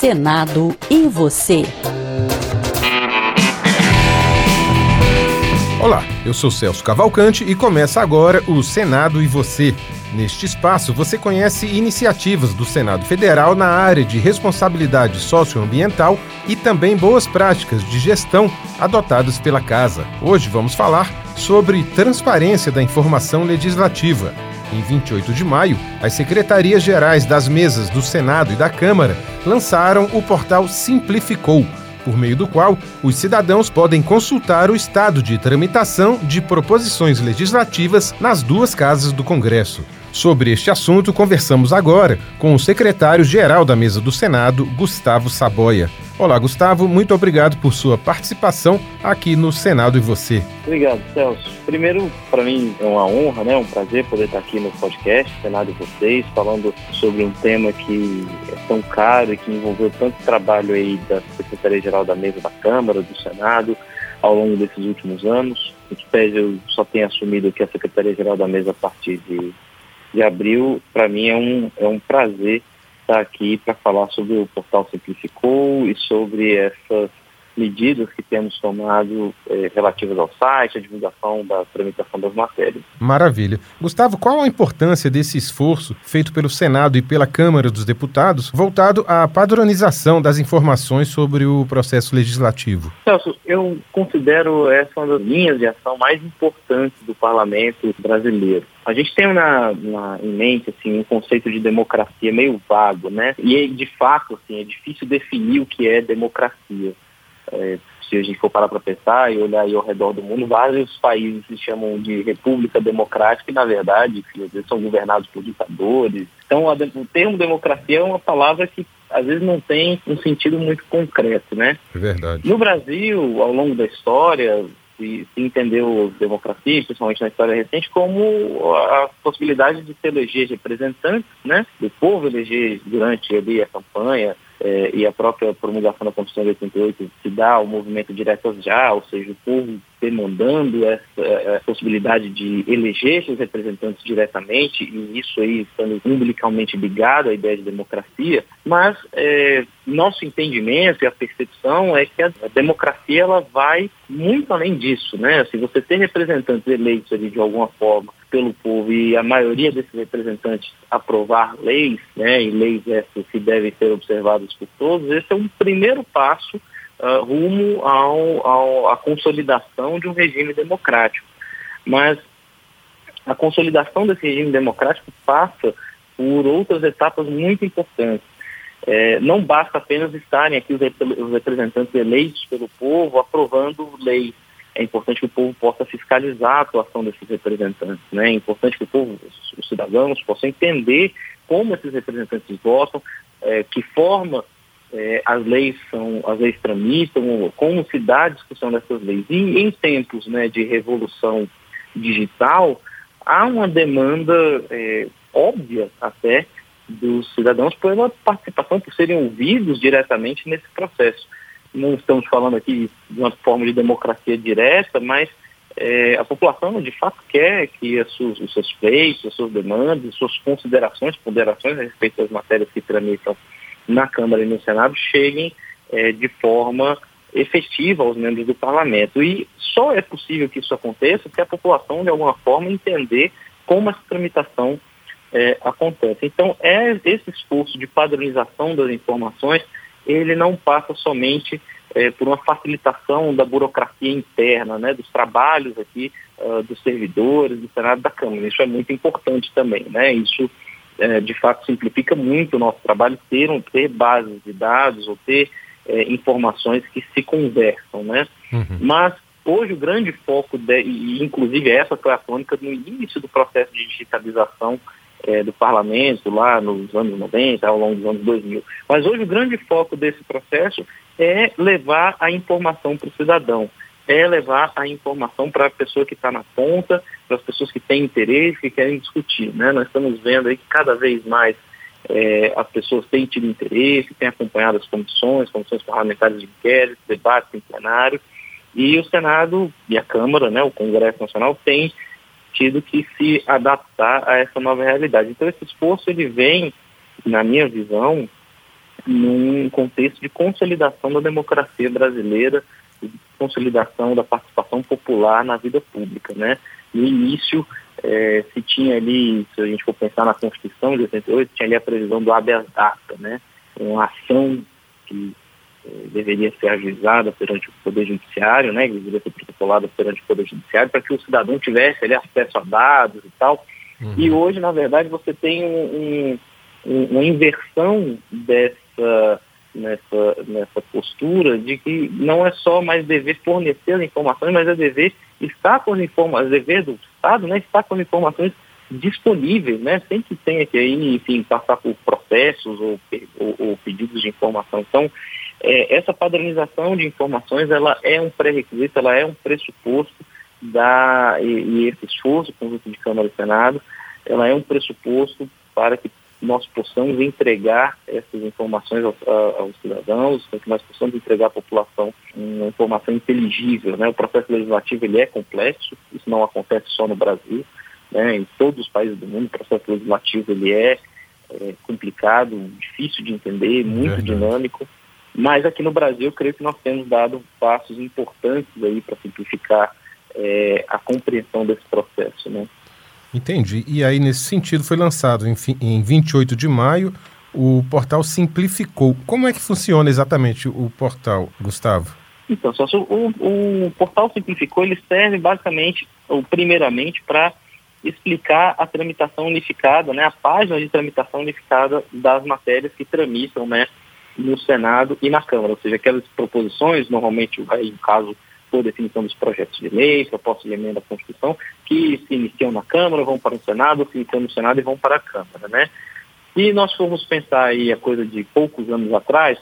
Senado e você. Olá, eu sou Celso Cavalcante e começa agora o Senado e você. Neste espaço, você conhece iniciativas do Senado Federal na área de responsabilidade socioambiental e também boas práticas de gestão adotadas pela Casa. Hoje vamos falar sobre transparência da informação legislativa. Em 28 de maio, as secretarias gerais das mesas do Senado e da Câmara lançaram o portal Simplificou, por meio do qual os cidadãos podem consultar o estado de tramitação de proposições legislativas nas duas casas do Congresso. Sobre este assunto, conversamos agora com o secretário-geral da mesa do Senado, Gustavo Saboia. Olá, Gustavo, muito obrigado por sua participação aqui no Senado e você. Obrigado, Celso. Primeiro, para mim é uma honra, né, um prazer poder estar aqui no podcast Senado e vocês, falando sobre um tema que é tão caro e que envolveu tanto trabalho aí da Secretaria-Geral da Mesa da Câmara, do Senado, ao longo desses últimos anos. Que pese eu só tenho assumido aqui a Secretaria-Geral da Mesa a partir de de abril, para mim é um, é um prazer aqui para falar sobre o Portal Simplificou e sobre essas medidas que temos tomado eh, relativas ao site, a divulgação da tramitação das matérias. Maravilha. Gustavo, qual a importância desse esforço feito pelo Senado e pela Câmara dos Deputados voltado à padronização das informações sobre o processo legislativo? Celso, eu considero essa uma das linhas de ação mais importantes do parlamento brasileiro. A gente tem na, na, em mente assim, um conceito de democracia meio vago, né? E de fato assim, é difícil definir o que é democracia. É, se a gente for parar para pensar e olhar aí ao redor do mundo, vários países se chamam de república democrática e, na verdade, às vezes são governados por ditadores. Então, a, o termo democracia é uma palavra que às vezes não tem um sentido muito concreto, né? É verdade. No Brasil, ao longo da história, se, se entendeu democracia, principalmente na história recente, como a possibilidade de se eleger representantes, né? Do povo eleger durante ali, a campanha, eh, e a própria promulgação da Constituição de 88 se dá ao movimento direto já, ou seja, o povo demandando essa, possibilidade de eleger seus representantes diretamente, e isso aí estando umbilicalmente ligado à ideia de democracia, mas eh, nosso entendimento e a percepção é que a democracia ela vai muito além disso, né? Se você tem representantes eleitos ali de alguma forma pelo povo e a maioria desses representantes aprovar leis, né, e leis essas que devem ser observadas por todos, esse é um primeiro passo uh, rumo ao, ao, à consolidação de um regime democrático. Mas a consolidação desse regime democrático passa por outras etapas muito importantes. É, não basta apenas estarem aqui os, os representantes eleitos pelo povo aprovando leis é importante que o povo possa fiscalizar a atuação desses representantes. Né? É importante que o povo, os cidadãos, possam entender como esses representantes votam, é, que forma é, as leis são, as leis tramitam, como se dá a discussão dessas leis. E em tempos né, de revolução digital, há uma demanda é, óbvia até dos cidadãos pela participação, por serem ouvidos diretamente nesse processo não estamos falando aqui de uma forma de democracia direta, mas é, a população de fato quer que suas, os seus feitos, as suas demandas, as suas considerações, ponderações a respeito das matérias que tramitam na Câmara e no Senado cheguem é, de forma efetiva aos membros do parlamento. E só é possível que isso aconteça se a população, de alguma forma, entender como essa tramitação é, acontece. Então, é esse esforço de padronização das informações ele não passa somente é, por uma facilitação da burocracia interna, né, dos trabalhos aqui uh, dos servidores do Senado da Câmara. Isso é muito importante também, né? Isso é, de fato simplifica muito o nosso trabalho ter, um, ter bases de dados ou ter é, informações que se conversam, né? Uhum. Mas hoje o grande foco, de, e inclusive essa foi a tônica no início do processo de digitalização é, do parlamento lá nos anos 90, ao longo dos anos 2000. Mas hoje o grande foco desse processo é levar a informação para o cidadão, é levar a informação para a pessoa que está na ponta, para as pessoas que têm interesse, que querem discutir. Né? Nós estamos vendo aí que cada vez mais é, as pessoas têm tido interesse, têm acompanhado as comissões, comissões parlamentares de inquérito, debates em plenário, e o Senado e a Câmara, né, o Congresso Nacional, têm tido que se adaptar a essa nova realidade. Então esse esforço ele vem, na minha visão, num contexto de consolidação da democracia brasileira, consolidação da participação popular na vida pública, né? No início, é, se tinha ali, se a gente for pensar na Constituição de 88, tinha ali a previsão do habeas data, né? Uma ação que é, deveria ser ajuizada perante o Poder Judiciário, né? Que deveria ser protocolada perante o Poder Judiciário para que o cidadão tivesse ali acesso a dados e tal. Uhum. E hoje, na verdade, você tem um, um, uma inversão dessa nessa, nessa postura de que não é só mais dever fornecer as informações, mas é dever estar com as informações, dever do Estado, né, estar com as informações disponíveis, né, sem que tenha que aí, enfim, passar por processos ou, ou, ou pedidos de informação. Então, é, essa padronização de informações, ela é um pré-requisito, ela é um pressuposto da, e, e esse esforço conjunto de Câmara e Senado, ela é um pressuposto para que nós possamos entregar essas informações aos, aos cidadãos, para que nós possamos entregar à população uma informação inteligível. Né? O processo legislativo ele é complexo, isso não acontece só no Brasil, né? em todos os países do mundo o processo legislativo ele é, é complicado, difícil de entender, muito Verdade. dinâmico, mas aqui no Brasil eu creio que nós temos dado passos importantes aí para simplificar é, a compreensão desse processo. Né? Entendi. E aí, nesse sentido, foi lançado em, em 28 de maio o portal Simplificou. Como é que funciona exatamente o portal, Gustavo? Então, o, o portal Simplificou ele serve basicamente, ou primeiramente, para explicar a tramitação unificada, né, a página de tramitação unificada das matérias que tramitam né, no Senado e na Câmara, ou seja, aquelas proposições, normalmente, no caso por definição dos projetos de lei, propostas de emenda à Constituição, que se iniciam na Câmara, vão para o Senado, se iniciam no Senado e vão para a Câmara, né? Se nós formos pensar aí a coisa de poucos anos atrás,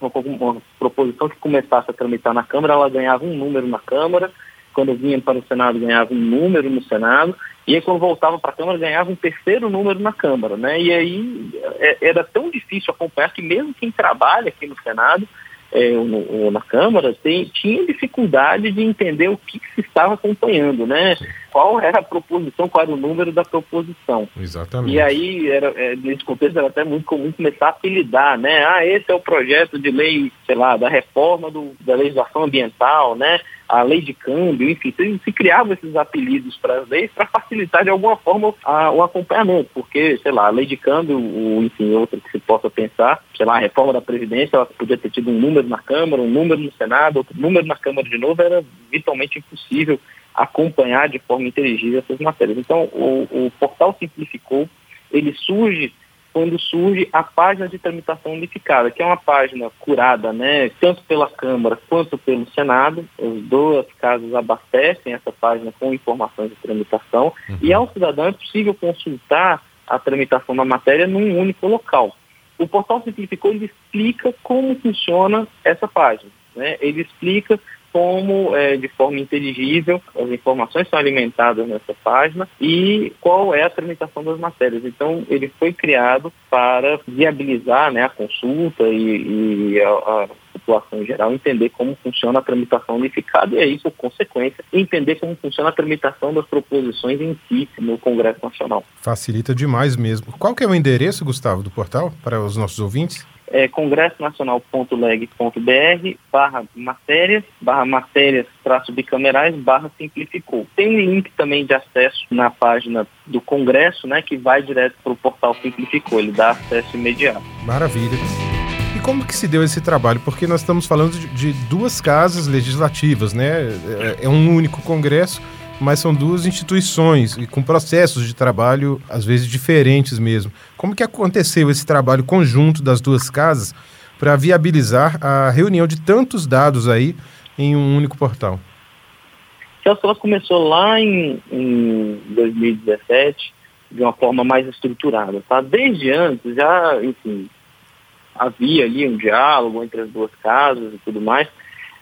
uma, uma proposição que começasse a tramitar na Câmara, ela ganhava um número na Câmara, quando vinha para o Senado ganhava um número no Senado, e aí quando voltava para a Câmara ganhava um terceiro número na Câmara, né? E aí é, era tão difícil acompanhar que mesmo quem trabalha aqui no Senado é, ou, na Câmara, tem, tinha dificuldade de entender o que, que, se estava acompanhando, né? Qual era a proposição, qual era o número da proposição. Exatamente. E aí, era, é, nesse contexto, era até muito comum começar a apelidar, né? Ah, esse é o projeto de lei, sei lá, da reforma do, da legislação ambiental, né? A lei de câmbio, enfim, se, se criavam esses apelidos para as leis para facilitar de alguma forma a, o acompanhamento, porque, sei lá, a lei de câmbio, o, enfim, outra que se possa pensar, sei lá, a reforma da Previdência, ela podia ter tido um número na Câmara, um número no Senado, outro número na Câmara de novo, era vitalmente impossível acompanhar de forma inteligível essas matérias. Então, o, o portal simplificou, ele surge quando surge a página de tramitação unificada, que é uma página curada, né, tanto pela Câmara quanto pelo Senado. Os dois casos abastecem essa página com informações de tramitação uhum. e ao cidadão é possível consultar a tramitação da matéria num único local. O portal simplificou, ele explica como funciona essa página. Né? Ele explica como, é, de forma inteligível, as informações são alimentadas nessa página e qual é a tramitação das matérias. Então, ele foi criado para viabilizar né, a consulta e, e a, a população em geral entender como funciona a tramitação unificada e aí, por consequência, entender como funciona a tramitação das proposições em si no Congresso Nacional. Facilita demais mesmo. Qual que é o endereço, Gustavo, do portal para os nossos ouvintes? É congressonacional.leg.br barra matérias, barra matérias traço bicamerais, barra simplificou. Tem um link também de acesso na página do Congresso, né, que vai direto para o portal Simplificou, ele dá acesso imediato. Maravilha. E como que se deu esse trabalho? Porque nós estamos falando de, de duas casas legislativas, né? É, é um único Congresso, mas são duas instituições e com processos de trabalho às vezes diferentes mesmo. Como que aconteceu esse trabalho conjunto das duas casas para viabilizar a reunião de tantos dados aí em um único portal? Ela começou lá em, em 2017 de uma forma mais estruturada, tá? Desde antes já, enfim, havia ali um diálogo entre as duas casas e tudo mais,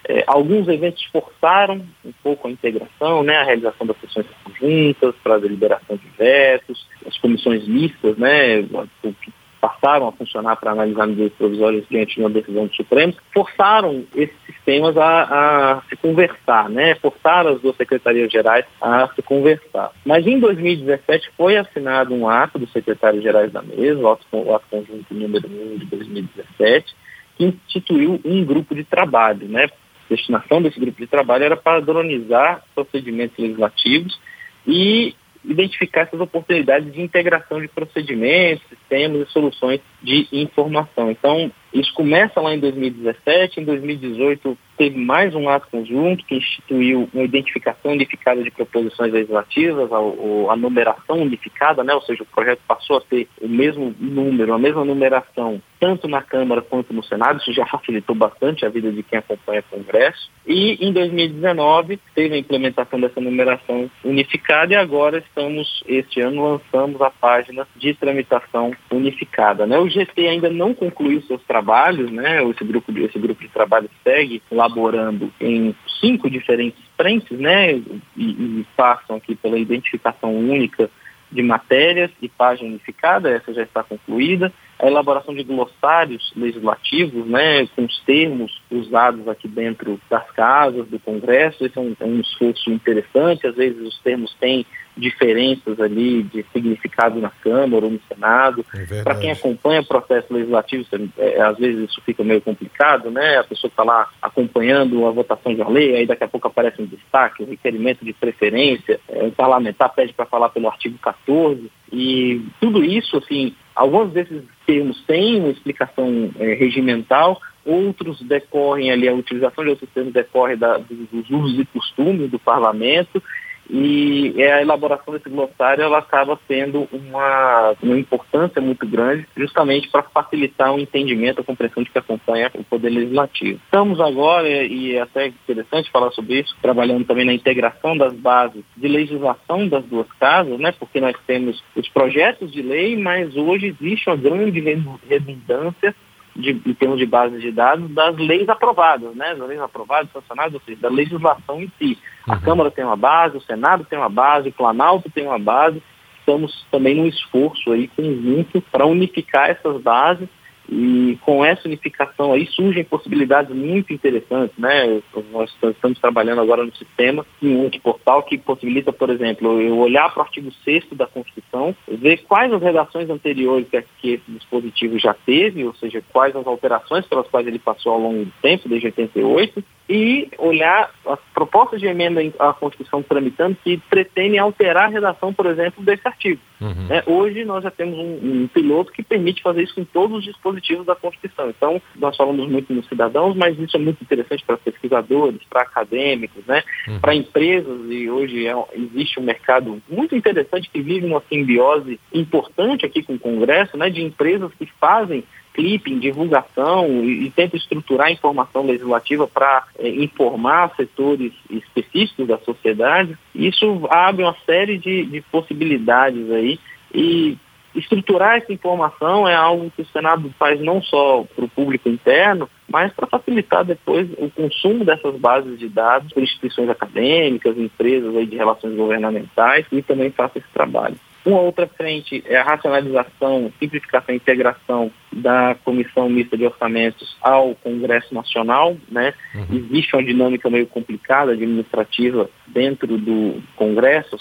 é, alguns eventos forçaram um pouco a integração, né, a realização das sessões conjuntas para a deliberação de vetos, as comissões mistas, né, que passaram a funcionar para analisar medidas provisórias diante de uma decisão do Supremo, forçaram esse temas a, a, se conversar, né? Forçar as duas secretarias gerais a se conversar. Mas em 2017 foi assinado um ato dos secretários gerais da mesa, o ato, o ato conjunto número 1 de 2017, que instituiu um grupo de trabalho, né? Destinação desse grupo de trabalho era padronizar procedimentos legislativos e identificar essas oportunidades de integração de procedimentos, sistemas e soluções de informação. Então, isso começa lá em 2017, em 2018 teve mais um ato conjunto que instituiu uma identificação unificada de proposições legislativas, a, a, numeração unificada, né? ou seja, o projeto passou a ter o mesmo número, a mesma numeração, tanto na Câmara quanto no Senado, isso já facilitou bastante a vida de quem acompanha o Congresso. E em 2019 teve a implementação dessa numeração unificada e agora estamos, este ano, lançamos a página de tramitação unificada. Né? O GT ainda não concluiu seus trabalhos, né? esse, grupo, esse grupo de trabalho segue elaborando em cinco diferentes frentes, né, e, e passam aqui pela identificação única de matérias e página unificada, essa já está concluída, a elaboração de glossários legislativos, né, com os termos usados aqui dentro das casas, do Congresso, esse é um, é um esforço interessante, às vezes os termos têm diferenças ali de significado na Câmara ou no Senado. É Para quem acompanha o processo legislativo, é, às vezes isso fica meio complicado, né? A pessoa está lá acompanhando a votação de uma lei, aí daqui a pouco aparece um destaque, um requerimento de preferência, é, um parlamentar pede para falar pelo artigo 14, e tudo isso, assim, alguns desses termos têm uma explicação é, regimental, outros decorrem ali, a utilização de outros termos decorre da, dos usos e costumes do parlamento, e a elaboração desse glossário ela acaba tendo uma, uma importância muito grande justamente para facilitar o entendimento, a compreensão de que acompanha o Poder Legislativo. Estamos agora, e é até interessante falar sobre isso, trabalhando também na integração das bases de legislação das duas casas, né, porque nós temos os projetos de lei, mas hoje existe uma grande redundância de, em termos de base de dados das leis aprovadas, né? Das leis aprovadas, sancionadas, ou seja, da legislação em si. Uhum. A Câmara tem uma base, o Senado tem uma base, o Planalto tem uma base. Estamos também num esforço aí conjunto para unificar essas bases e com essa unificação aí surgem possibilidades muito interessantes, né? Nós estamos trabalhando agora no sistema em um portal que possibilita, por exemplo, eu olhar para o artigo 6 da Constituição, ver quais as redações anteriores que esse dispositivo já teve, ou seja, quais as alterações pelas quais ele passou ao longo do tempo, desde 88, e olhar as propostas de emenda à Constituição tramitando que pretendem alterar a redação, por exemplo, desse artigo. Uhum. É, hoje nós já temos um, um, piloto que permite fazer isso em todos os dispositivos da Constituição. Então, nós falamos muito nos cidadãos, mas isso é muito interessante para pesquisadores, para acadêmicos, né? Uhum. para empresas, e hoje é, existe um mercado muito interessante que vive uma simbiose importante aqui com o Congresso, né? de empresas que fazem clipping, divulgação e, e tenta estruturar a informação legislativa para é, informar setores específicos da sociedade, isso abre uma série de, de possibilidades aí e estruturar essa informação é algo que o Senado faz não só para o público interno, mas para facilitar depois o consumo dessas bases de dados por instituições acadêmicas, empresas aí de relações governamentais e também faça esse trabalho. Uma outra frente é a racionalização, simplificação e integração da Comissão Mista de Orçamentos ao Congresso Nacional. Né? Uhum. Existe uma dinâmica meio complicada administrativa dentro do Congresso,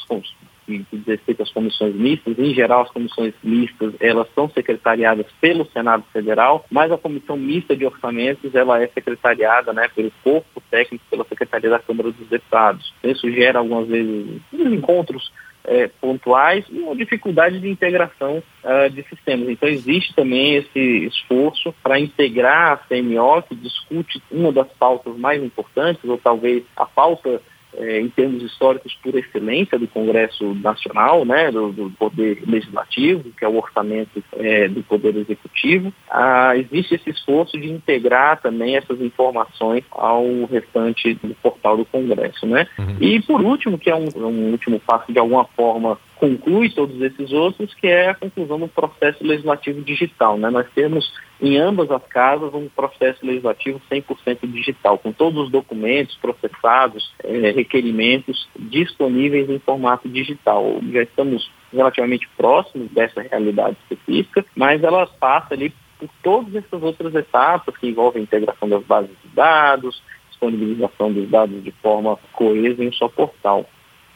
que diz respeito às comissões mistas. Em geral, as comissões mistas elas são secretariadas pelo Senado Federal, mas a Comissão Mista de Orçamentos ela é secretariada né, pelo corpo técnico, pela Secretaria da Câmara dos Deputados. Isso gera algumas vezes encontros é, pontuais e uma dificuldade de integração uh, de sistemas. Então, existe também esse esforço para integrar a CMO, que discute uma das pautas mais importantes, ou talvez a pauta é, em termos históricos por excelência do Congresso Nacional, né, do, do Poder Legislativo, que é o orçamento é, do Poder Executivo, ah, existe esse esforço de integrar também essas informações ao restante do portal do Congresso. Né? Uhum. E por último, que é um, um último passo de alguma forma conclui todos esses outros, que é a conclusão do processo legislativo digital. Né? Nós temos em ambas as casas um processo legislativo 100% digital, com todos os documentos processados, eh, requerimentos disponíveis em formato digital. Já estamos relativamente próximos dessa realidade específica, mas ela passa ali por todas essas outras etapas que envolvem a integração das bases de dados, disponibilização dos dados de forma coesa em um só portal.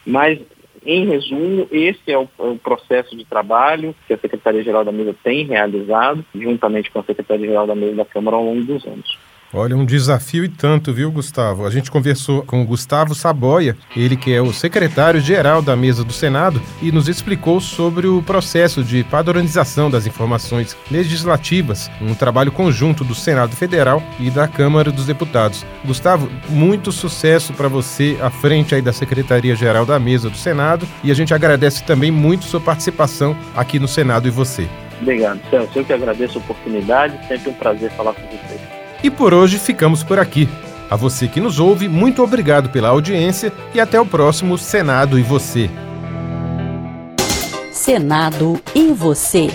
Mas, em resumo, esse é o, o processo de trabalho que a Secretaria-Geral da Mesa tem realizado, juntamente com a Secretaria-Geral da Mesa da Câmara ao longo dos anos. Olha, um desafio e tanto, viu, Gustavo? A gente conversou com o Gustavo Saboia, ele que é o secretário-geral da mesa do Senado, e nos explicou sobre o processo de padronização das informações legislativas, um trabalho conjunto do Senado Federal e da Câmara dos Deputados. Gustavo, muito sucesso para você à frente aí da Secretaria-Geral da Mesa do Senado, e a gente agradece também muito sua participação aqui no Senado e você. Obrigado, Celso. Eu que agradeço a oportunidade, sempre um prazer falar com vocês. E por hoje ficamos por aqui. A você que nos ouve, muito obrigado pela audiência e até o próximo Senado e Você. Senado e Você.